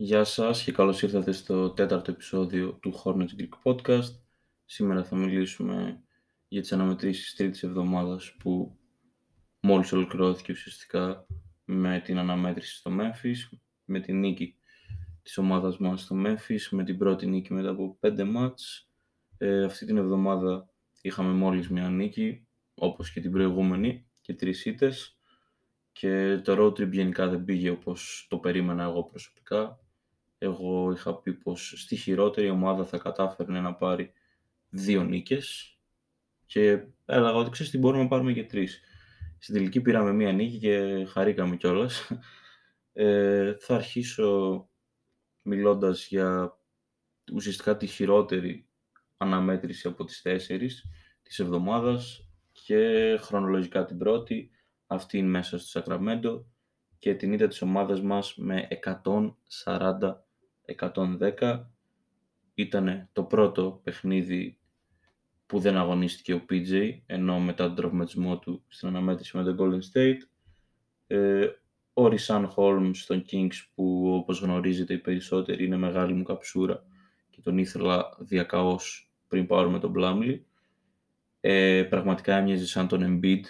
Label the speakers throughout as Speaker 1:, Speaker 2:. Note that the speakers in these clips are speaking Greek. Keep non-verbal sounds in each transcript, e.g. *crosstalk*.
Speaker 1: Γεια σας και καλώς ήρθατε στο τέταρτο επεισόδιο του Hornets Greek Podcast. Σήμερα θα μιλήσουμε για τις αναμετρήσεις τρίτης εβδομάδας που μόλις ολοκληρώθηκε ουσιαστικά με την αναμέτρηση στο Memphis, με την νίκη της ομάδας μας στο Memphis, με την πρώτη νίκη μετά από πέντε μάτς. Ε, αυτή την εβδομάδα είχαμε μόλις μια νίκη, όπως και την προηγούμενη, και τρεις ήττες. Και το road trip γενικά δεν πήγε όπως το περίμενα εγώ προσωπικά. Εγώ είχα πει πως στη χειρότερη ομάδα θα κατάφερνε να πάρει δύο νίκες και έλεγα ότι ξέρεις τι μπορούμε να πάρουμε και τρεις. Στην τελική πήραμε μία νίκη και χαρήκαμε κιόλας. Ε, θα αρχίσω μιλώντας για ουσιαστικά τη χειρότερη αναμέτρηση από τις τέσσερις της εβδομάδας και χρονολογικά την πρώτη, αυτή είναι μέσα στο Σακραμέντο και την ήττα της ομάδας μας με 140-110 ήταν το πρώτο παιχνίδι που δεν αγωνίστηκε ο PJ ενώ μετά τον τραυματισμό του στην αναμέτρηση με τον Golden State ε, ο Ρισάν Χόλμς στον Kings που όπως γνωρίζετε οι περισσότεροι είναι μεγάλη μου καψούρα και τον ήθελα διακαώς πριν πάρουμε τον Plumlee. Ε, πραγματικά έμοιαζε σαν τον Embiid,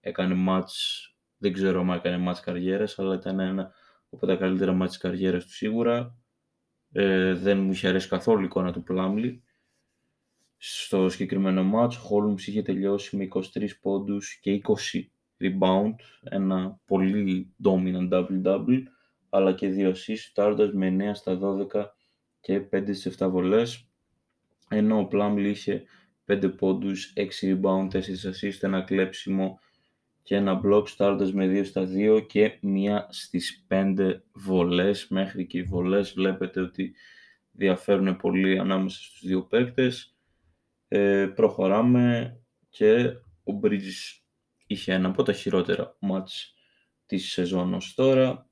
Speaker 1: έκανε μάτς, δεν ξέρω αν έκανε μάτς καριέρας, αλλά ήταν ένα από τα καλύτερα μάτς της καριέρας του σίγουρα. Ε, δεν μου είχε αρέσει καθόλου η εικόνα του Plumlee. Στο συγκεκριμένο μάτς, ο Holmes είχε τελειώσει με 23 πόντους και 20 rebound, ένα πολύ dominant double-double, αλλά και δύο assists, φτάνοντας με 9 στα 12 και 5 στις 7 βολές, ενώ ο Plumlee είχε 5 πόντους, 6 rebound, 4 assists, ένα κλέψιμο και ένα block στάροντας με 2 στα 2 και μία στις 5 βολές. Μέχρι και οι βολές βλέπετε ότι διαφέρουν πολύ ανάμεσα στους δύο παίκτες. Ε, προχωράμε και ο Bridges είχε ένα από τα χειρότερα μάτς της σεζόν ως τώρα.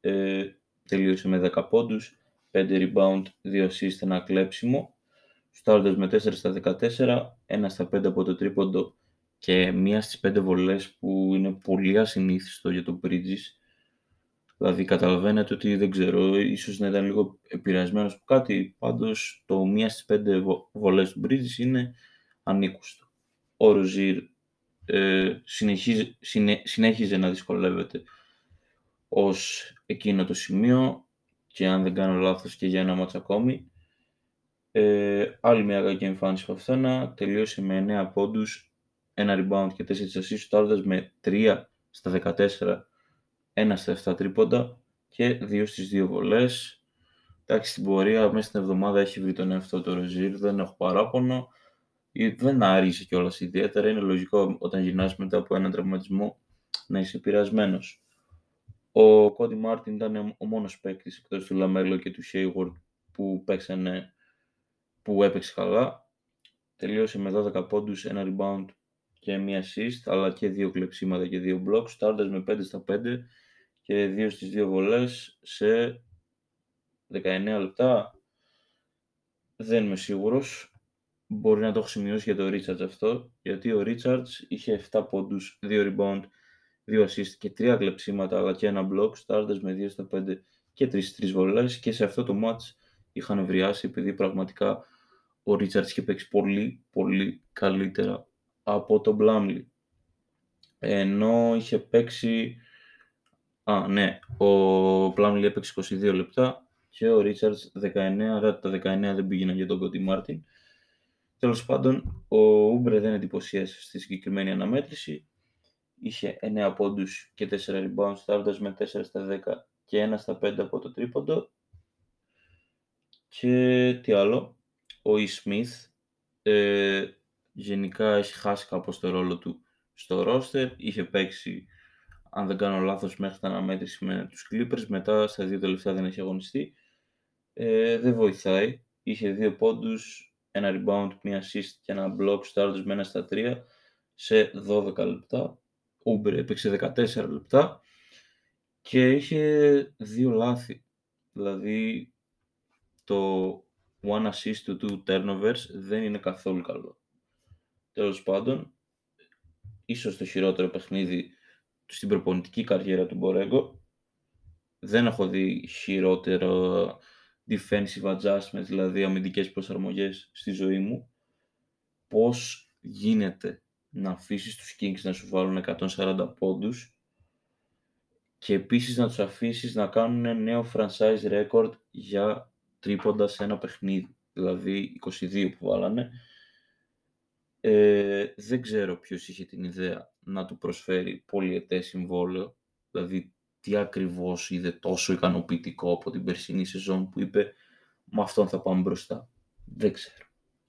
Speaker 1: Ε, τελείωσε με 10 πόντους, 5 rebound, 2 assist, ένα κλέψιμο. Στάροντας με 4 στα 14, 1 στα 5 από το τρίποντο και μία στις 5 βολές που είναι πολύ ασυνήθιστο για τον Bridges. Δηλαδή καταλαβαίνετε ότι δεν ξέρω, ίσως να ήταν λίγο επηρεασμένος από κάτι, πάντως το μία στις 5 βολές του Bridges είναι ανήκουστο. Ο Ροζίρ ε, συνέχιζε να δυσκολεύεται ως εκείνο το σημείο και αν δεν κάνω λάθος και για ένα μάτς ακόμη. Ε, άλλη μια κακή εμφάνιση από αυτένα, τελείωσε με 9 πόντους, ένα rebound και 4 assists, με 3 στα 14, 1 στα 7 τρίποντα και 2 στις 2 βολές. Εντάξει, στην πορεία μέσα στην εβδομάδα έχει βρει τον εαυτό του Rozier, δεν έχω παράπονο δεν άργησε κιόλας ιδιαίτερα. Είναι λογικό όταν γυρνάς μετά από έναν τραυματισμό να είσαι πειρασμένος. Ο Cody Martin ήταν ο μόνος παίκτης εκτός του LaMelo και του Hayward που, παίξανε, που έπαιξε καλά. Τελείωσε με 12 πόντους, ένα rebound και μία assist, αλλά και δύο κλεψίματα και δύο blocks, σουτάροντας με 5 στα 5 και δύο στις δύο βολές σε 19 λεπτά. Δεν είμαι σίγουρος μπορεί να το έχω σημειώσει για τον Ρίτσαρτ αυτό, γιατί ο Ρίτσαρτ είχε 7 πόντους, 2 rebound, 2 assist και 3 κλεψίματα, αλλά και ένα block, στάρτες με 2 στα 5 και 3-3 βολές και σε αυτό το match είχαν βριάσει επειδή πραγματικά ο Ρίτσαρτ είχε παίξει πολύ, πολύ καλύτερα από τον Μπλάμλι. Ενώ είχε παίξει... Α, ναι, ο Μπλάμλι έπαιξε 22 λεπτά και ο Ρίτσαρτς 19, αλλά τα 19 δεν πήγαιναν για τον Κόντι Μάρτιν. Τέλος πάντων, ο Ούμπρε δεν εντυπωσίασε στη συγκεκριμένη αναμέτρηση. Είχε 9 πόντους και 4 rebounds, φτάνοντας με 4 στα 10 και 1 στα 5 από το τρίποντο. Και τι άλλο, ο E. Smith ε, γενικά έχει χάσει κάπως το ρόλο του στο roster. Είχε παίξει, αν δεν κάνω λάθος, μέχρι την αναμέτρηση με τους Clippers. Μετά στα δύο τελευταία δεν έχει αγωνιστεί. Ε, δεν βοηθάει. Είχε δύο πόντους, ένα rebound, μία assist και ένα block starters με ένα στα 3 σε 12 λεπτά. Uber έπαιξε 14 λεπτά και είχε δύο λάθη. Δηλαδή το one assist του two turnovers δεν είναι καθόλου καλό. Τέλος πάντων, ίσως το χειρότερο παιχνίδι στην προπονητική καριέρα του Μπορέγκο. δεν έχω δει χειρότερο defensive adjustments, δηλαδή αμυντικές προσαρμογές στη ζωή μου. Πώς γίνεται να αφήσεις τους Kings να σου βάλουν 140 πόντους και επίσης να τους αφήσεις να κάνουν νέο franchise record για τρίποντας σε ένα παιχνίδι, δηλαδή 22 που βάλανε. Ε, δεν ξέρω ποιος είχε την ιδέα να του προσφέρει πολυετές συμβόλαιο, δηλαδή τι ακριβώς είδε τόσο ικανοποιητικό από την περσινή σεζόν που είπε «Με αυτόν θα πάμε μπροστά». Δεν ξέρω.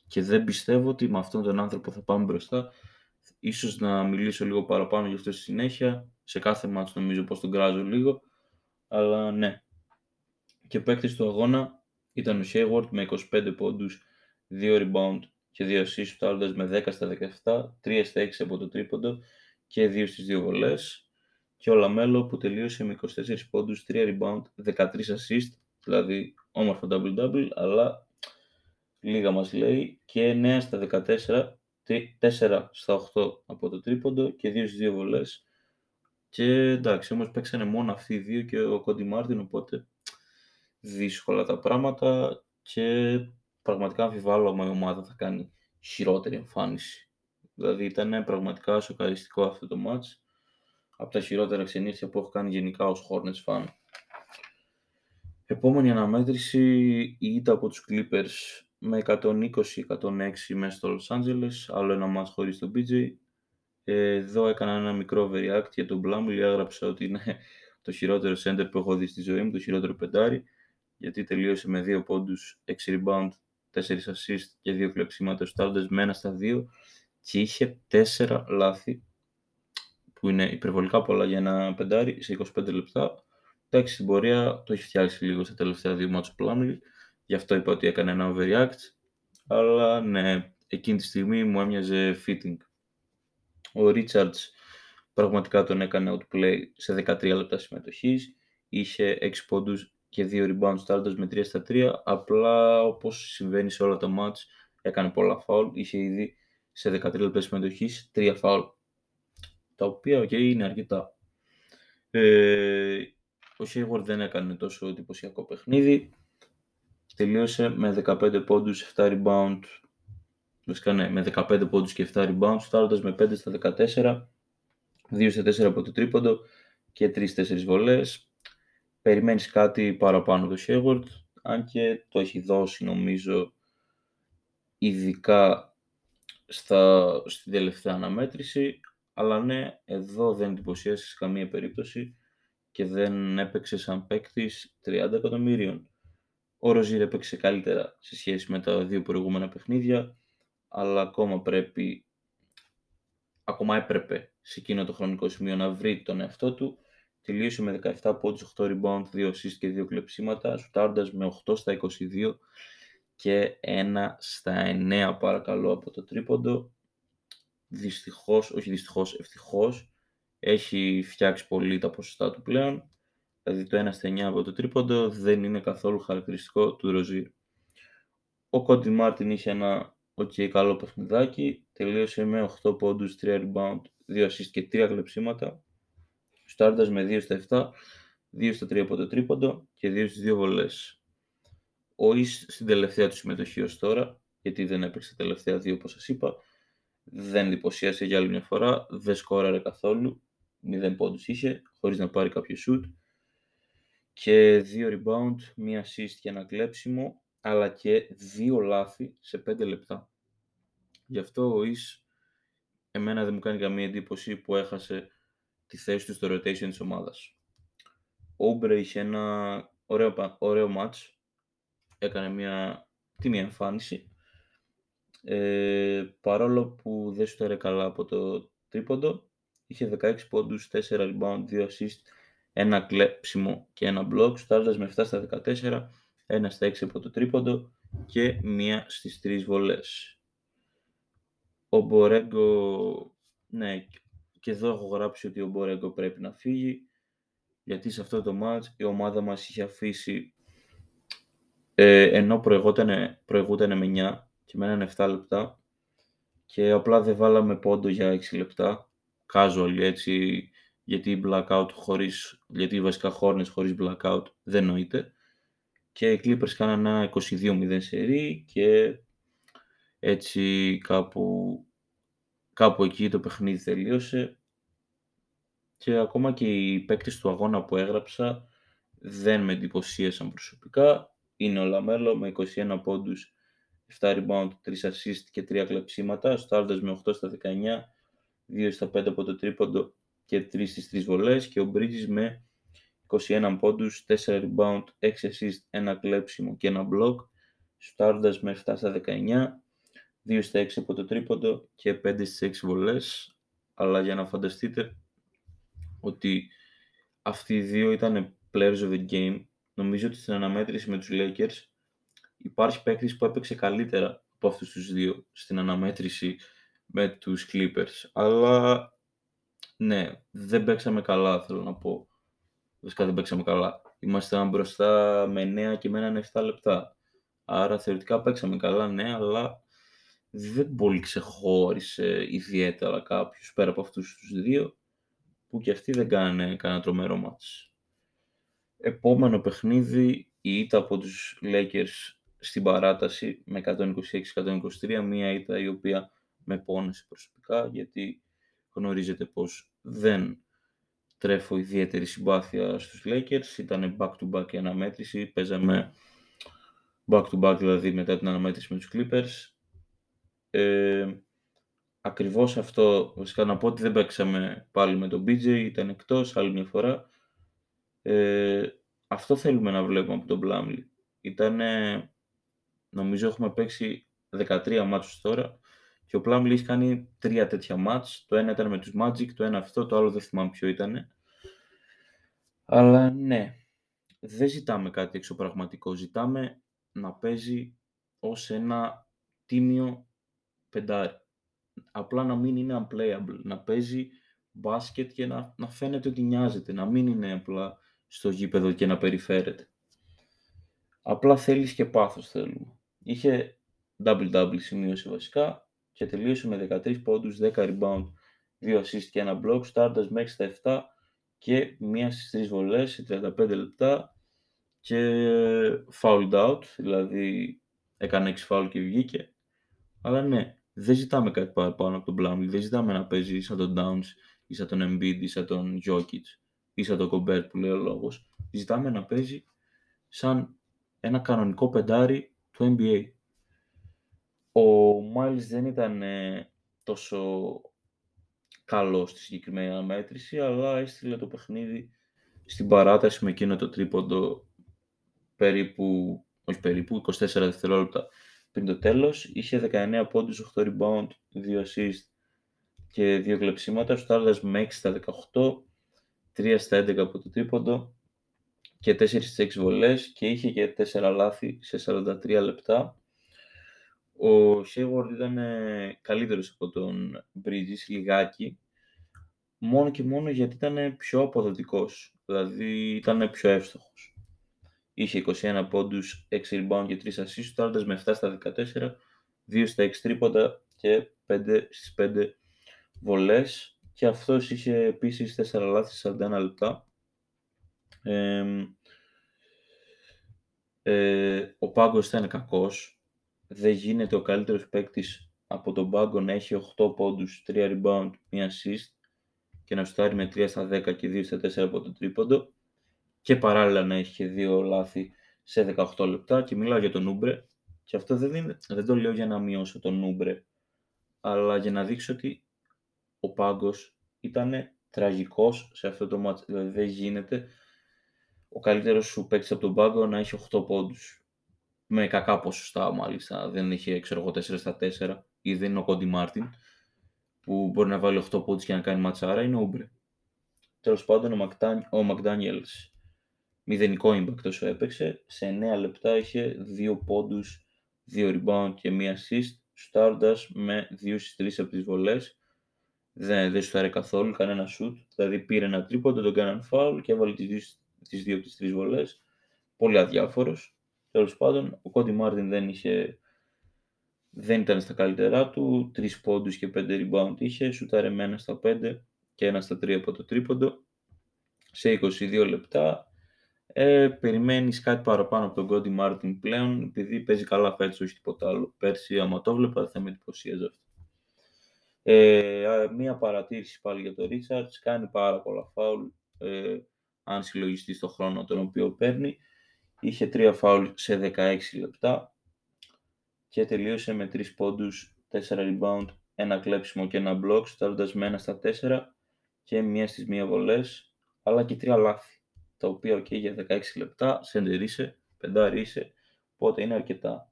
Speaker 1: Και δεν πιστεύω ότι με αυτόν τον άνθρωπο θα πάμε μπροστά. Ίσως να μιλήσω λίγο παραπάνω γι' αυτό στη συνέχεια. Σε κάθε ματς νομίζω πως τον κράζω λίγο. Αλλά ναι. Και παίκτης του αγώνα ήταν ο Hayward με 25 πόντους, 2 rebound και 2 assists, με 10 στα 17, 3 στα 6 από το τρίποντο και 2 στις 2 βολές. Και ο LaMelo που τελείωσε με 24 πόντους, 3 rebound, 13 assist, δηλαδή όμορφο double-double, αλλά λίγα μας λέει. Και 9 στα 14, 4 στα 8 από το τρίποντο και 2 στις 2 βολές. Και εντάξει, όμως παίξανε μόνο αυτοί οι δύο και ο Κόντι Μάρτιν, οπότε δύσκολα τα πράγματα. Και πραγματικά αμφιβάλλω αν η ομάδα θα κάνει χειρότερη εμφάνιση. Δηλαδή ήταν πραγματικά σοκαριστικό αυτό το match από τα χειρότερα ξενύχια που έχω κάνει γενικά ως Hornets fan. Επόμενη αναμέτρηση η ήττα από τους Clippers με 120-106 μέσα στο Los Angeles, άλλο ένα μάτς χωρίς τον BJ. Εδώ έκανα ένα μικρό overreact για τον Blumley, έγραψα ότι είναι το χειρότερο center που έχω δει στη ζωή μου, το χειρότερο πεντάρι, γιατί τελείωσε με 2 πόντους, 6 rebound, 4 assist και 2 κλεψίματα στάρτες με ένα στα 2 και είχε 4 λάθη που είναι υπερβολικά πολλά για ένα πεντάρι σε 25 λεπτά. Εντάξει, στην πορεία το έχει φτιάξει λίγο στα τελευταία δύο μάτσο Πλάμιλ, γι' αυτό είπα ότι έκανε ένα overreact, αλλά ναι, εκείνη τη στιγμή μου έμοιαζε fitting. Ο Richards πραγματικά τον έκανε outplay σε 13 λεπτά συμμετοχής, είχε 6 πόντους και 2 rebounds στάρτας με 3 στα 3, απλά όπως συμβαίνει σε όλα τα μάτς έκανε πολλά foul, είχε ήδη σε 13 λεπτά συμμετοχής 3 foul τα οποία okay, είναι αρκετά. Ε, ο Hayward δεν έκανε τόσο εντυπωσιακό παιχνίδι. Τελείωσε με 15 πόντους, 7 rebound, βασικά ναι, με 15 πόντους και 7 rebound, στάροντας με 5 στα 14, 2 στα 4 από το τρίποντο και 3-4 βολές. Περιμένεις κάτι παραπάνω το Hayward, αν και το έχει δώσει νομίζω ειδικά στα, στην τελευταία αναμέτρηση, αλλά ναι, εδώ δεν εντυπωσίασε σε καμία περίπτωση και δεν έπαιξε σαν παίκτης 30 εκατομμύριων. Ο Ροζίρ έπαιξε καλύτερα σε σχέση με τα δύο προηγούμενα παιχνίδια, αλλά ακόμα πρέπει, ακόμα έπρεπε σε εκείνο το χρονικό σημείο να βρει τον εαυτό του. Τελείωσε με 17 πόντους, 8 rebound, 2 assist και 2 κλεψίματα, σουτάροντας με 8 στα 22 και 1 στα 9 παρακαλώ από το τρίποντο δυστυχώς, όχι δυστυχώς, ευτυχώς, έχει φτιάξει πολύ τα ποσοστά του πλέον. Δηλαδή το 1 στα 9 από το τρίποντο δεν είναι καθόλου χαρακτηριστικό του Ροζίρ. Ο Κόντι Μάρτιν είχε ένα ok καλό παιχνιδάκι, τελείωσε με 8 πόντους, 3 rebound, 2 assist και 3 κλεψίματα. Στάρτας με 2 στα 7, 2 στα 3 από το τρίποντο και 2 στις 2 βολές. Ο Ις στην τελευταία του συμμετοχή ως τώρα, γιατί δεν έπαιξε τελευταία δύο όπως σας είπα, δεν εντυπωσίασε για άλλη μια φορά, δεν σκόραρε καθόλου, 0 πόντους είχε, χωρίς να πάρει κάποιο shoot και 2 rebound, μία assist και ένα κλέψιμο, αλλά και δύο λάθη σε 5 λεπτά. Γι' αυτό ο Is εμένα δεν μου κάνει καμία εντύπωση που έχασε τη θέση του στο rotation της ομάδας. Ο Όμπρε είχε ένα ωραίο, ωραίο match, έκανε μια τιμή εμφάνιση ε, παρόλο που δεν σου καλά από το τρίποντο, είχε 16 πόντους, 4 rebound, 2 assist, ένα κλέψιμο και ένα block, στάροντας με 7 στα 14, ένα στα 6 από το τρίποντο και μία στις 3 βολές. Ο Μπορέγκο, ναι, και εδώ έχω γράψει ότι ο Μπορέγκο πρέπει να φύγει, γιατί σε αυτό το match η ομάδα μας είχε αφήσει, ε, ενώ προηγούταν με 9, και μένανε 7 λεπτά και απλά δεν βάλαμε πόντο για 6 λεπτά. Casual έτσι γιατί blackout χωρίς, γιατί βασικά Hornets χωρίς blackout δεν νοείται. Και οι Clippers κάνανε ένα 22-0 σερί και έτσι κάπου, κάπου εκεί το παιχνίδι τελείωσε. Και ακόμα και οι παίκτες του αγώνα που έγραψα δεν με εντυπωσίασαν προσωπικά. Είναι ο Λαμέλο με 21 πόντους, 7 rebound, 3 assist και 3 κλεψίματα. Στάρντας με 8 στα 19, 2 στα 5 από το τρίποντο και 3 στις 3 βολές. Και ο Bridges με 21 πόντους, 4 rebound, 6 assist, 1 κλέψιμο και 1 block. Στάρντας με 7 στα 19, 2 στα 6 από το τρίποντο και 5 στις 6 βολές. Αλλά για να φανταστείτε ότι αυτοί οι δύο ήταν players of the game. Νομίζω ότι στην αναμέτρηση με τους Lakers υπάρχει παίκτης που έπαιξε καλύτερα από αυτούς τους δύο στην αναμέτρηση με τους Clippers. Αλλά ναι, δεν παίξαμε καλά θέλω να πω. Βασικά δεν παίξαμε καλά. Ήμασταν μπροστά με 9 και με έναν 7 λεπτά. Άρα θεωρητικά παίξαμε καλά, ναι, αλλά δεν πολύ ξεχώρισε ιδιαίτερα κάποιος πέρα από αυτούς τους δύο που και αυτοί δεν κάνανε κανένα τρομερό μάτς. Επόμενο παιχνίδι, η ήττα από τους Lakers στην παράταση με 126-123, μία ήττα η οποία με πόνεσε προσωπικά, γιατί γνωρίζετε πως δεν τρέφω ιδιαίτερη συμπάθεια στους Lakers, ήταν back-to-back η αναμέτρηση, παίζαμε back-to-back δηλαδή μετά την αναμέτρηση με τους Clippers. Ε, ακριβώς αυτό, βασικά να πω ότι δεν παίξαμε πάλι με τον BJ, ήταν εκτός άλλη μια φορά. Ε, αυτό θέλουμε να βλέπουμε από τον Πλάμλι. Ήταν, νομίζω έχουμε παίξει 13 μάτσους τώρα και ο Πλάμλι έχει κάνει τρία τέτοια μάτς. Το ένα ήταν με τους Magic, το ένα αυτό, το άλλο δεν θυμάμαι ποιο ήταν. Αλλά ναι, δεν ζητάμε κάτι εξωπραγματικό. Ζητάμε να παίζει ως ένα τίμιο πεντάρι απλά να μην είναι unplayable, να παίζει μπάσκετ και να, να φαίνεται ότι νοιάζεται, να μην είναι απλά στο γήπεδο και να περιφέρεται. Απλά θέλεις και πάθος θέλουμε. Είχε double-double σημείωση βασικά και τελείωσε με 13 πόντους, 10 rebound, 2 assist και 1 block, στάρτας μέχρι στα 7 και μία στις 3 βολές σε 35 λεπτά και fouled out, δηλαδή έκανε 6 foul και βγήκε. Αλλά ναι, δεν ζητάμε κάτι παραπάνω από τον Plumlee, δεν ζητάμε να παίζει σαν τον Downs ή σαν τον Embiid ή σαν τον Jokic ή σαν τον Gobert που λέει ο λόγος. Ζητάμε να παίζει σαν ένα κανονικό πεντάρι του NBA. Ο Miles δεν ήταν ε, τόσο καλός στη συγκεκριμένη αναμέτρηση, αλλά έστειλε το παιχνίδι στην παράταση με εκείνο το τρίποντο περίπου, όχι περίπου, 24 δευτερόλεπτα πριν το τέλος. Είχε 19 πόντους, 8 rebound, 2 assist και 2 κλεψίματα. Στάρδας με 6 στα 18, 3 στα 11 από το τρίποντο και 4 στις 6 βολές και είχε και 4 λάθη σε 43 λεπτά. Ο Hayward ήταν καλύτερος από τον Bridges λιγάκι, μόνο και μόνο γιατί ήταν πιο αποδοτικός, δηλαδή ήταν πιο εύστοχος. Είχε 21 πόντους, 6 rebound και 3 assists, τώρα με 7 στα 14, 2 στα 6 τρίποντα και 5 στις 5 βολές. Και αυτός είχε επίσης 4 λάθη σε 41 λεπτά. Ε, ε, ο πάγκος ήταν κακός. Δεν γίνεται ο καλύτερος παίκτης από τον πάγκο να έχει 8 πόντους, 3 rebound, 1 assist και να στάρει με 3 στα 10 και 2 στα 4 από το τρίποντο και παράλληλα να έχει και δύο λάθη σε 18 λεπτά και μιλάω για τον Ούμπρε και αυτό δεν, είναι, δεν το λέω για να μειώσω τον Ούμπρε αλλά για να δείξω ότι ο Πάγκος ήταν τραγικός σε αυτό το μάτι. Δηλαδή δεν γίνεται ο καλύτερος σου παίκτης από τον Πάγκο να έχει 8 πόντους. Με κακά ποσοστά μάλιστα. Δεν είχε ξέρω εγώ 4 στα 4 ή δεν είναι ο Κόντι Μάρτιν που μπορεί να βάλει 8 πόντους και να κάνει ματσάρα είναι ο Ούμπρε. Τέλος πάντων ο Μακδάνιελς μηδενικό impact όσο έπαιξε. Σε 9 λεπτά είχε 2 πόντους, 2 rebound και 1 assist, στάροντας με 2 στις 3 από τις βολές. Δεν, δεν σου καθόλου κανένα shoot, δηλαδή πήρε ένα τρίποντο, τον κάναν foul και έβαλε τις, τις 2 από τις 3 βολές. Πολύ αδιάφορος. Τέλος πάντων, ο Κόντι Μάρτιν δεν είχε δεν ήταν στα καλύτερά του, 3 πόντους και 5 rebound είχε, σουτάρε με 1 στα 5 και ένα στα 3 από το τρίποντο σε 22 λεπτά. Ε, περιμένεις κάτι παραπάνω από τον Κόντι Μάρτιν πλέον, επειδή παίζει καλά φέτος, όχι τίποτα άλλο. Πέρσι, άμα το βλέπα, θα με εντυπωσίαζε αυτό. Ε, μία παρατήρηση πάλι για τον Ρίτσαρτς, κάνει πάρα πολλά φάουλ, ε, αν συλλογιστεί στο χρόνο τον οποίο παίρνει. Είχε τρία φάουλ σε 16 λεπτά και τελείωσε με 3 πόντους, 4 rebound, ένα κλέψιμο και ένα block, στάροντας με ένα στα 4 και μία στις μία βολές, αλλά και τρία λάθη, τα οποία okay, για 16 λεπτά σεντερίσε, πεντάρισε, οπότε είναι αρκετά.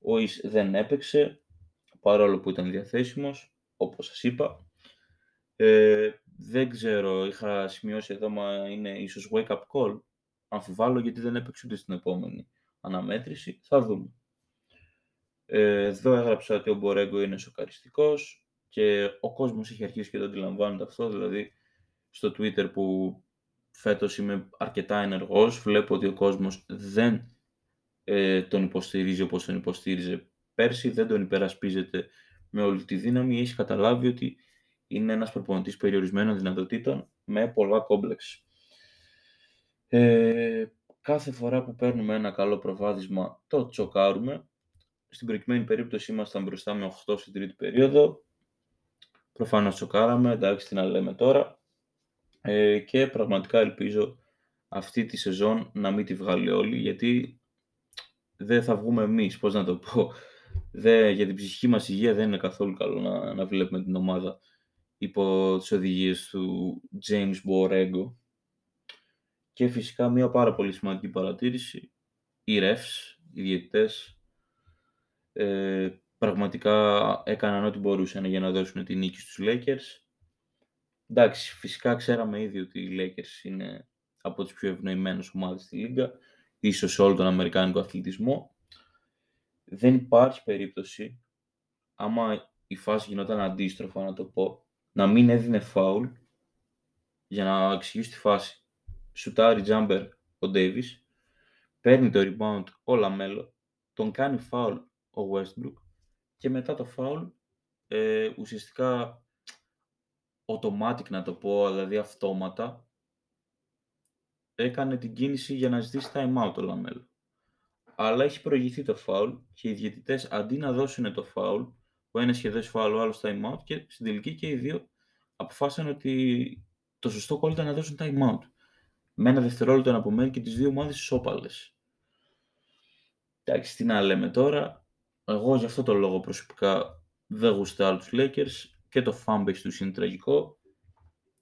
Speaker 1: Ο Ις δεν έπαιξε, παρόλο που ήταν διαθέσιμος, όπως σας είπα. Ε, δεν ξέρω, είχα σημειώσει εδώ, μα είναι ίσως wake up call. Αμφιβάλλω γιατί δεν έπαιξε ούτε στην επόμενη αναμέτρηση. Θα δούμε. Ε, εδώ έγραψα ότι ο Μπορέγκο είναι σοκαριστικός και ο κόσμος έχει αρχίσει και το αντιλαμβάνεται αυτό, δηλαδή στο Twitter που φέτος είμαι αρκετά ενεργός, βλέπω ότι ο κόσμος δεν ε, τον υποστηρίζει όπως τον υποστήριζε πέρσι, δεν τον υπερασπίζεται με όλη τη δύναμη, έχει καταλάβει ότι είναι ένας προπονητής περιορισμένων δυνατοτήτων με πολλά κόμπλεξ. Ε, κάθε φορά που παίρνουμε ένα καλό προβάδισμα το τσοκάρουμε. Στην προκειμένη περίπτωση ήμασταν μπροστά με 8 στην τρίτη περίοδο. Προφανώς τσοκάραμε, εντάξει τι να λέμε τώρα. Ε, και πραγματικά ελπίζω αυτή τη σεζόν να μην τη βγάλει όλη, γιατί δεν θα βγούμε εμείς, πώς να το πω. Δεν, για την ψυχική μας υγεία δεν είναι καθόλου καλό να, να βλέπουμε την ομάδα υπό τις οδηγίες του James Borrego. Και φυσικά μια πάρα πολύ σημαντική παρατήρηση, οι refs, οι διαιτητές, ε, πραγματικά έκαναν ό,τι μπορούσαν για να δώσουν τη νίκη στους Lakers. Εντάξει, φυσικά ξέραμε ήδη ότι οι Lakers είναι από τις πιο ευνοημένες ομάδες στη Λίγκα, ίσως σε όλο τον Αμερικάνικο αθλητισμό. Δεν υπάρχει περίπτωση, άμα η φάση γινόταν αντίστροφα να το πω, να μην έδινε φάουλ για να εξηγήσει τη φάση. Σουτάρει τζάμπερ ο Davis, παίρνει το rebound ο LaMelo, τον κάνει φάουλ ο Westbrook και μετά το φάουλ ε, ουσιαστικά automatic να το πω, δηλαδή αυτόματα έκανε την κίνηση για να ζητήσει time out ο LaMelo. Αλλά έχει προηγηθεί το φάουλ και οι διαιτητές αντί να δώσουν το φάουλ ο ένας είχε δώσει φάουλ, ο άλλος time out και στην τελική και οι δύο αποφάσισαν ότι το σωστό κόλλο ήταν να δώσουν time out. Με ένα δευτερόλεπτο να απομένει και τις δύο ομάδες ισόπαλες. Εντάξει, τι να λέμε τώρα. Εγώ για αυτό το λόγο προσωπικά δεν γουστάρω τους Lakers και το fanbase του είναι τραγικό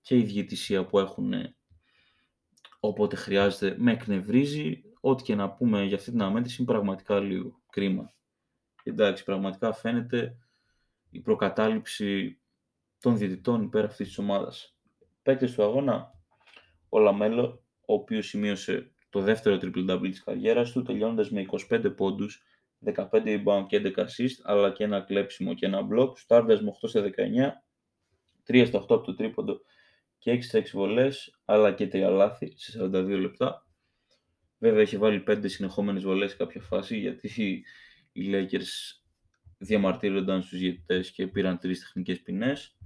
Speaker 1: και η διαιτησία που έχουν όποτε χρειάζεται με εκνευρίζει. Ό,τι και να πούμε για αυτή την αμέτρηση είναι πραγματικά λίγο κρίμα. Εντάξει, πραγματικά φαίνεται η προκατάληψη των διαιτητών υπέρ αυτής της ομάδας. Παίκτες του αγώνα, ο LaMelo, ο οποίος σημείωσε το δεύτερο triple-double της καριέρας του, τελειώνοντας με 25 πόντους, 15 rebound και 11 assist, αλλά και ένα κλέψιμο και ένα block, σουτάροντας με 8 19, 3 στα 8 από το τρίποντο και 6 στα 6 βολές, αλλά και 3 λάθη σε 42 λεπτά. Βέβαια έχει βάλει 5 συνεχόμενες βολές σε κάποια φάση, γιατί οι Lakers διαμαρτύρονταν στους διαιτητές και πήραν τρεις τεχνικές ποινές.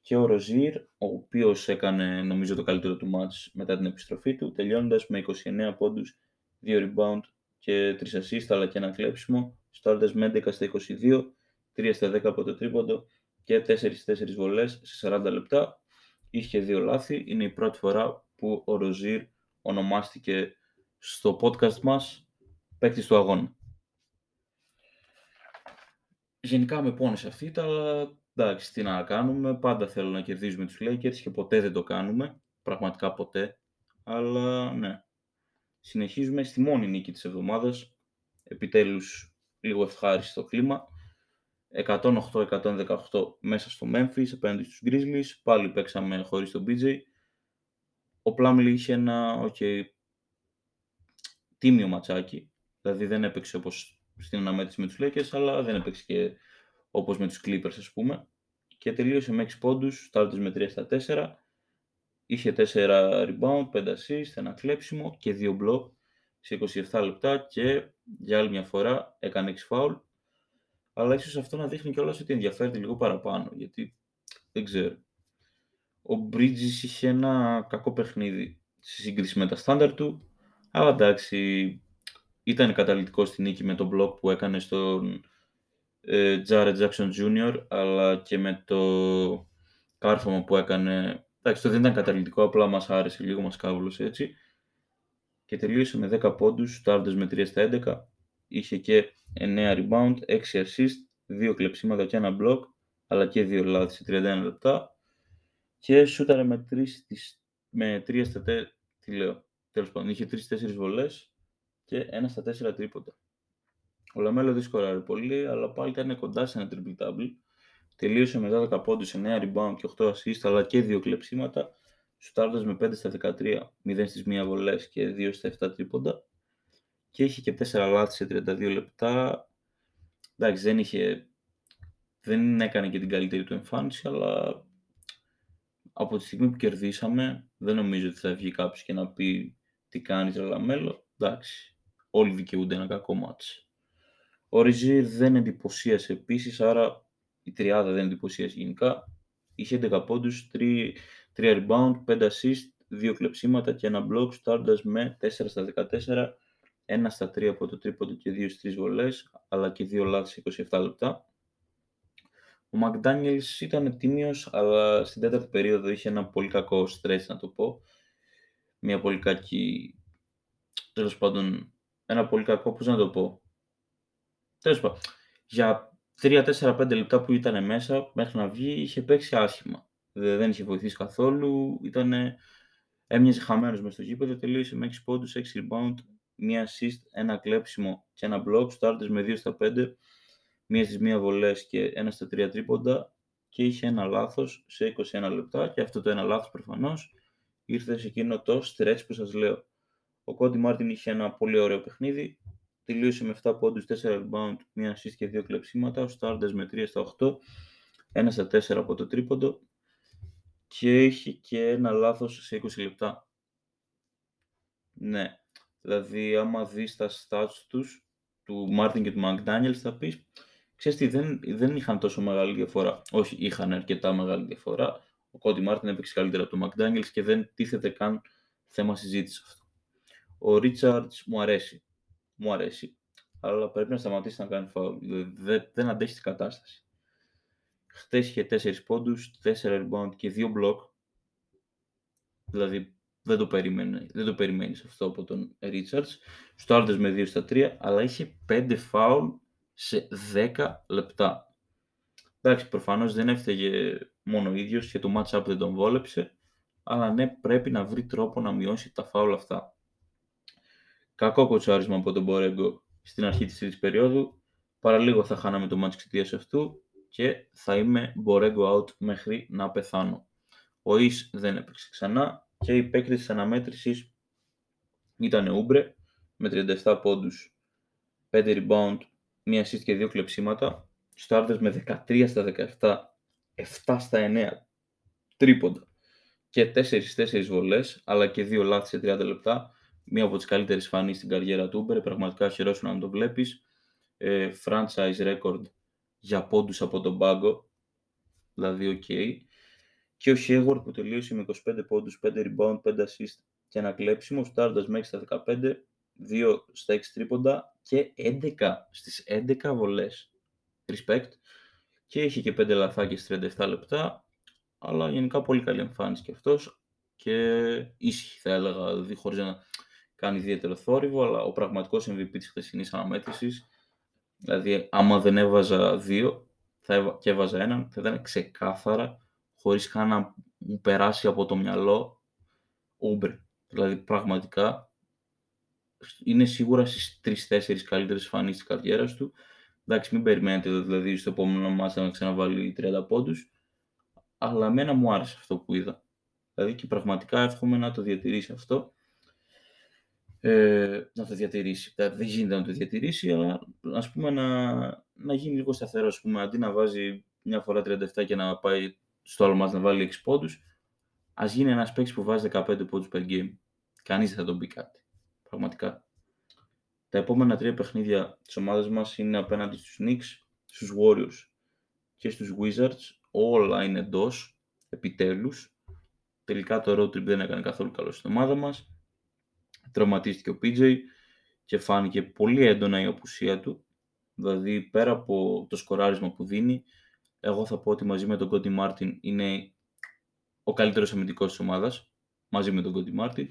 Speaker 1: Και ο Ροζίρ, ο οποίος έκανε νομίζω το καλύτερο του μάτς μετά την επιστροφή του, τελειώνοντας με 29 πόντους, 2 rebound και 3 assist, αλλά και ένα κλέψιμο, στάροντας με 11 στα 22, 3 στα 10 από το τρίποντο και 4-4 βολές σε 40 λεπτά. Είχε δύο λάθη. Είναι η πρώτη φορά που ο Ροζίρ ονομάστηκε στο podcast μας παίκτης του αγώνα. Γενικά με πόνεσε αυτή, αλλά εντάξει, τι να κάνουμε. Πάντα θέλω να κερδίζουμε τους Lakers και ποτέ δεν το κάνουμε. Πραγματικά ποτέ. Αλλά ναι. Συνεχίζουμε στη μόνη νίκη της εβδομάδας. Επιτέλους λίγο ευχάριστο κλίμα. 108-118 μέσα στο Memphis απέναντι στους Grizzlies. Πάλι παίξαμε χωρίς τον BJ. Ο Plumlee είχε ένα okay, τίμιο ματσάκι. Δηλαδή δεν έπαιξε όπως στην αναμέτρηση με τους Lakers, αλλά δεν έπαιξε και όπως με τους Clippers ας πούμε. Και τελείωσε με 6 πόντους, στάλτες με 3 στα 4. Είχε 4 rebound, 5 assist, ένα κλέψιμο και 2 block σε 27 λεπτά και για άλλη μια φορά έκανε 6 foul. Αλλά ίσως αυτό να δείχνει κιόλας ότι ενδιαφέρεται λίγο παραπάνω, γιατί δεν ξέρω. Ο Bridges είχε ένα κακό παιχνίδι στη σύγκριση με τα στάνταρ του, αλλά εντάξει, ήταν καταλητικό στη νίκη με τον μπλοκ που έκανε στον ε, Jared Jackson Jr. αλλά και με το κάρφωμα που έκανε. Εντάξει, το δεν ήταν καταλητικό, απλά μας άρεσε λίγο, μας κάβουλωσε έτσι. Και τελείωσε με 10 πόντους, στάρτες με 3 στα 11. Είχε και 9 rebound, 6 assist, 2 κλεψίματα και ένα block, αλλά και 2 λάθη σε 31 λεπτά. Και σούταρε με 3, με 3 στα 4, τι λέω, τέλος πάντων, είχε 3-4 βολές και 1 στα 4 τρίποντα. Ο LaMelo δεν σκοράρει πολύ, αλλά πάλι ήταν κοντά σε ένα triple double. Τελείωσε με τα 10 πόντους, 9 rebound και 8 assist, αλλά και 2 κλεψίματα. Σουτάροντας με 5 στα 13, 0 στις 1 βολές και 2 στα 7 τρίποντα. Και είχε και 4 λάθη σε 32 λεπτά. Εντάξει, δεν είχε... Δεν έκανε και την καλύτερη του εμφάνιση, αλλά από τη στιγμή που κερδίσαμε, δεν νομίζω ότι θα βγει κάποιος και να πει τι κάνεις LaMelo. Εντάξει, όλοι δικαιούνται ένα κακό ματς. Ο Rozier δεν εντυπωσίασε επίσης, άρα η τριάδα δεν εντυπωσίασε γενικά. Είχε 11 πόντους, 3, 3 rebound, 5 assist, 2 κλεψίματα και ένα block, σουτάροντας με 4 στα 14, 1 στα 3 από το τρίποντο και 2 στις 3 βολές, αλλά και 2 λάθη σε 27 λεπτά. Ο McDaniels ήταν τίμιος, αλλά στην τέταρτη περίοδο είχε ένα πολύ κακό stretch, να το πω. Μια πολύ κακή, τέλος πάντων, ένα πολύ κακό, πώς να το πω, Τέλος πάντων, για 3-4-5 λεπτά που ήταν μέσα, μέχρι να βγει, είχε παίξει άσχημα. Δεν είχε βοηθήσει καθόλου. Ήτανε, έμοιαζε χαμένος μες στο γήπεδο. Τελείωσε με 6 πόντους, 6 rebound, μία assist, ένα κλέψιμο και ένα block. Στάρτε με 2 στα 5, μία στις μία βολές και ένα στα 3 τρίποντα. Και είχε ένα λάθος σε 21 λεπτά. Και αυτό το ένα λάθος προφανώς ήρθε σε εκείνο το stretch που σας λέω. Ο Κόντι Μάρτιν είχε ένα πολύ ωραίο παιχνίδι τελείωσε με 7 πόντους, 4 rebound, 1 assist και 2 κλεψίματα. Ο Stardust με 3 στα 8, 1 στα 4 από το τρίποντο και έχει και ένα λάθος σε 20 λεπτά. Ναι, δηλαδή άμα δεις τα stats τους, του Μάρτιν και του McDaniels θα πεις, ξέρεις τι, δεν, δεν είχαν τόσο μεγάλη διαφορά. Όχι, είχαν αρκετά μεγάλη διαφορά. Ο Cody Martin έπαιξε καλύτερα από τον McDaniels και δεν τίθεται καν θέμα συζήτησης αυτό. Ο Richards μου αρέσει μου αρέσει. Αλλά πρέπει να σταματήσεις να κάνεις φάουλ. Δεν, δεν αντέχεις την κατάσταση. Χθες είχε 4 πόντους, 4 rebound και 2 block. Δηλαδή δεν το, περίμενε, δεν το περιμένεις αυτό από τον Richards. Στο με 2 στα 3, αλλά είχε 5 φάουλ σε 10 λεπτά. Εντάξει, προφανώς δεν έφταιγε μόνο ο ίδιος και το match-up δεν τον βόλεψε, αλλά ναι, πρέπει να βρει τρόπο να μειώσει τα φάουλ αυτά. Κακό κοτσάρισμα από τον Μπορέγκο στην αρχή της τρίτης περίοδου. Παραλίγο θα χάναμε το μάτς εξαιτίας αυτού και θα είμαι Μπορέγκο out μέχρι να πεθάνω. Ο Ις δεν έπαιξε ξανά και η παίκτη της αναμέτρησης ήταν Ούμπρε με 37 πόντους, 5 rebound, 1 assist και 2 κλεψίματα. Στάρτες με 13 στα 17, 7 στα 9 τρίποντα και 4-4 βολές, αλλά και 2 λάθη σε 30 λεπτά μία από τις καλύτερες φανείς στην καριέρα του Uber, πραγματικά χαιρόσου να το βλέπεις. Ε, franchise record για πόντους από τον πάγκο, δηλαδή ok. Και ο Hayward που τελείωσε με 25 πόντους, 5 rebound, 5 assist και ένα κλέψιμο, στάροντας μέχρι στα 15, 2 στα 6 τρίποντα και 11 στις 11 βολές. Respect. Και είχε και 5 λαθάκια στις 37 λεπτά, αλλά γενικά πολύ καλή εμφάνιση και αυτός και ήσυχη θα έλεγα, δηλαδή χωρίς να κάνει ιδιαίτερο θόρυβο, αλλά ο πραγματικός MVP της χθεσινής αναμέτρησης, δηλαδή άμα δεν έβαζα δύο θα και έβαζα έναν, θα ήταν ξεκάθαρα, χωρίς καν να μου περάσει από το μυαλό Ούμπρε. Δηλαδή πραγματικά είναι σίγουρα στις τρει-τέσσερι καλύτερες φανείς της καριέρας του. Εντάξει, μην περιμένετε δηλαδή στο επόμενο μάτσα να ξαναβάλει 30 πόντους, αλλά εμένα μου άρεσε αυτό που είδα. Δηλαδή και πραγματικά εύχομαι να το διατηρήσει αυτό ε, να το διατηρήσει. Δεν γίνεται να το διατηρήσει, αλλά ας πούμε να, να γίνει λίγο σταθερός. Ας πούμε, αντί να βάζει μια φορά 37 και να πάει στο άλλο μας να βάλει 6 πόντους, ας γίνει ένας παίκτης που βάζει 15 πόντους per game. Κανείς δεν θα τον πει κάτι. Πραγματικά. Τα επόμενα τρία παιχνίδια της ομάδας μας είναι απέναντι στους Knicks, στους Warriors και στους Wizards. Όλα είναι εντός, επιτέλους. τελικά το road trip δεν έκανε καθόλου καλό στην ομάδα μας. Τραυματίστηκε ο PJ και φάνηκε πολύ έντονα η απουσία του. Δηλαδή, πέρα από το σκοράρισμα που δίνει, εγώ θα πω ότι μαζί με τον Κόντι Μάρτιν είναι ο καλύτερος αμυντικός της ομάδας, μαζί με τον Κόντι Μάρτιν.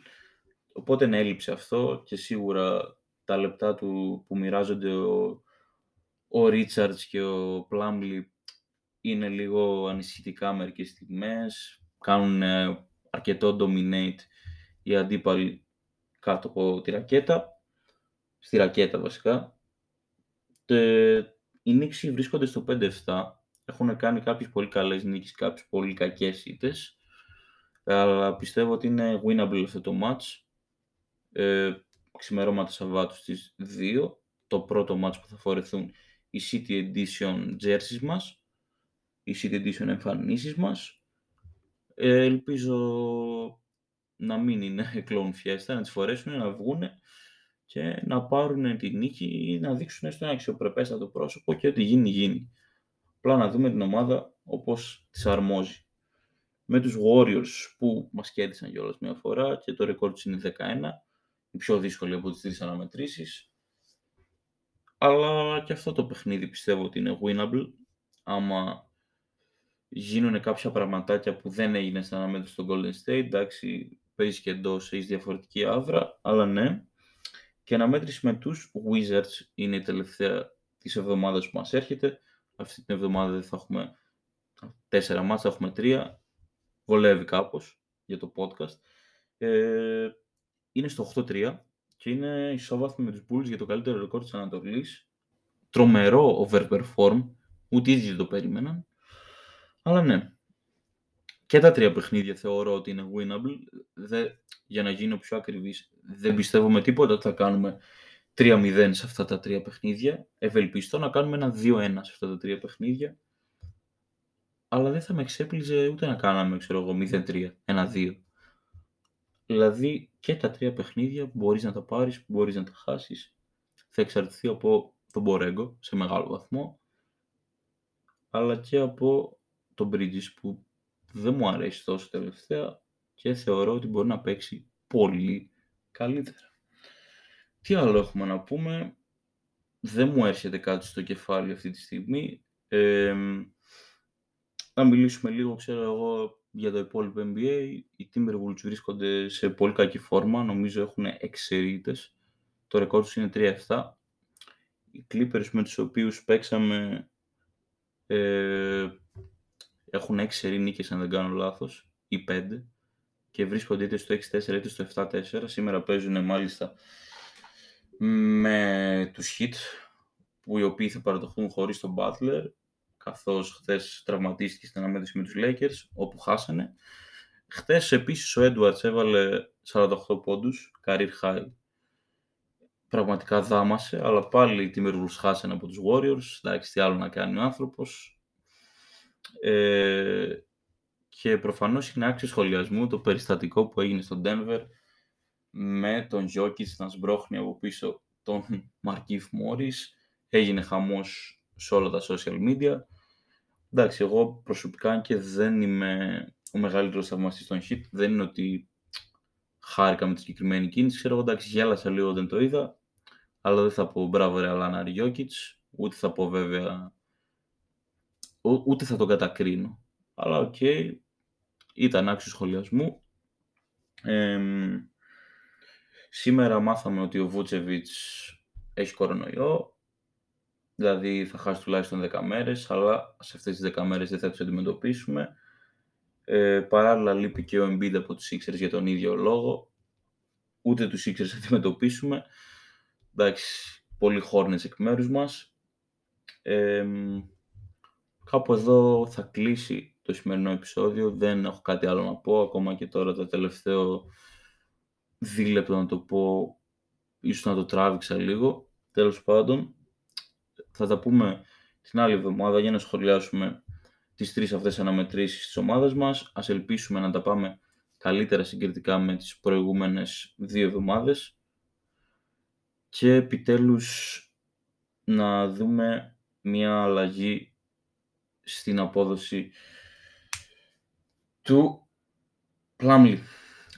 Speaker 1: Οπότε να έλειψε αυτό και σίγουρα τα λεπτά του που μοιράζονται ο, ο Ρίτσαρτς και ο Πλάμπλι είναι λίγο ανησυχητικά μερικές στιγμές. Κάνουν αρκετό dominate οι αντίπαλοι κάτω από τη ρακέτα. Στη ρακέτα βασικά. οι Νίξοι βρίσκονται στο 5-7. Έχουν κάνει κάποιες πολύ καλές νίκες, κάποιες πολύ κακές ήττες. Αλλά πιστεύω ότι είναι winnable αυτό το match. Ε, ξημερώματα Σαββάτου στις 2. Το πρώτο match που θα φορεθούν οι City Edition jerseys μας. Οι City Edition εμφανίσεις μας. Ε, ελπίζω να μην είναι *laughs* clone fiesta, να τις φορέσουν, να βγουν και να πάρουν τη νίκη ή να δείξουν στο ένα αξιοπρεπέστατο πρόσωπο και ότι γίνει γίνει. Απλά να δούμε την ομάδα όπως της αρμόζει. Με τους Warriors που μας κέρδισαν κιόλας μια φορά και το ρεκόρ τους είναι 11, η πιο δύσκολη από τις τρεις αναμετρήσεις. Αλλά και αυτό το παιχνίδι πιστεύω ότι είναι winnable άμα γίνουν κάποια πραγματάκια που δεν έγινε στην αναμέτρηση στο Golden State. Εντάξει, παίζει και εντός, έχεις διαφορετική άβρα, αλλά ναι. Και αναμέτρηση με τους Wizards είναι η τελευταία της εβδομάδας που μας έρχεται. Αυτή την εβδομάδα δεν θα έχουμε τέσσερα μάτς, θα έχουμε τρία. Βολεύει κάπως για το podcast. Ε, είναι στο 8-3 και είναι ισόβαθμοι με τους Bulls για το καλύτερο ρεκόρ της Ανατολής. Τρομερό overperform, ούτε ήδη δεν το περίμεναν. Αλλά ναι, και τα τρία παιχνίδια θεωρώ ότι είναι winnable. Δε, για να γίνω πιο ακριβής, δεν πιστεύω με τίποτα ότι θα κάνουμε 3-0 σε αυτά τα τρία παιχνίδια. Ευελπιστώ να κάνουμε ένα 2-1 σε αυτά τα τρία παιχνίδια. Αλλά δεν θα με εξέπληζε ούτε να κάναμε, ξέρω εγώ, 0-3, 1-2. Δηλαδή και τα τρία παιχνίδια μπορείς να τα πάρεις, μπορείς να τα χάσεις. Θα εξαρτηθεί από τον Μπορέγκο σε μεγάλο βαθμό. Αλλά και από τον Bridges που δεν μου αρέσει τόσο τελευταία και θεωρώ ότι μπορεί να παίξει πολύ καλύτερα. Τι άλλο έχουμε να πούμε; Δεν μου έρχεται κάτι στο κεφάλι αυτή τη στιγμή. Ε, να μιλήσουμε λίγο, ξέρω εγώ, για το υπόλοιπο NBA. Οι Timberwolves βρίσκονται σε πολύ κακή φόρμα. Νομίζω έχουν εξαιρείτες. Το ρεκόρ τους είναι 3-7. Οι Clippers με τους οποίους παίξαμε ε, έχουν 6 σερή νίκες αν δεν κάνω λάθος ή 5 και βρίσκονται είτε στο 6-4 είτε στο 7-4. Σήμερα παίζουν μάλιστα με τους Heat που οι οποίοι θα παραδοχθούν χωρίς τον Butler καθώς χθες τραυματίστηκε στην αναμέτρηση με τους Lakers όπου χάσανε. Χθες επίσης ο Edwards έβαλε 48 πόντους, career high. Πραγματικά δάμασε, αλλά πάλι οι Timberwolves χάσανε από τους Warriors. Εντάξει, τι άλλο να κάνει ο άνθρωπος. Ε, και προφανώς είναι άξιο σχολιασμού το περιστατικό που έγινε στο Denver με τον Γιώκης να σμπρώχνει από πίσω τον Μαρκίφ Μόρις. Έγινε χαμός σε όλα τα social media. Εντάξει, εγώ προσωπικά και δεν είμαι ο μεγαλύτερος θαυμαστής των hit. Δεν είναι ότι χάρηκα με τη συγκεκριμένη κίνηση. Ξέρω, εντάξει, γέλασα λίγο όταν το είδα. Αλλά δεν θα πω μπράβο ρε Αλάνα Ριόκητς. Ούτε θα πω βέβαια ούτε θα τον κατακρίνω. Αλλά OK, okay, ήταν άξιος σχολιασμού. Ε, σήμερα μάθαμε ότι ο Βούτσεβιτς έχει κορονοϊό, δηλαδή θα χάσει τουλάχιστον 10 μέρες, αλλά σε αυτές τις 10 μέρες δεν θα τις αντιμετωπίσουμε. Ε, παράλληλα λείπει και ο Embiid από τους Sixers για τον ίδιο λόγο. Ούτε τους Sixers θα αντιμετωπίσουμε. Εντάξει, πολύ χόρνες εκ μέρους μας. Ε, Κάπου εδώ θα κλείσει το σημερινό επεισόδιο. Δεν έχω κάτι άλλο να πω. Ακόμα και τώρα το τελευταίο δίλεπτο να το πω. Ίσως να το τράβηξα λίγο. Τέλος πάντων, θα τα πούμε την άλλη εβδομάδα για να σχολιάσουμε τις τρεις αυτές αναμετρήσεις της ομάδας μας. Ας ελπίσουμε να τα πάμε καλύτερα συγκριτικά με τις προηγούμενες δύο εβδομάδες. Και επιτέλους να δούμε μια αλλαγή στην απόδοση του Πλάμλι.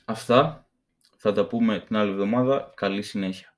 Speaker 1: Αυτά θα τα πούμε την άλλη εβδομάδα. Καλή συνέχεια.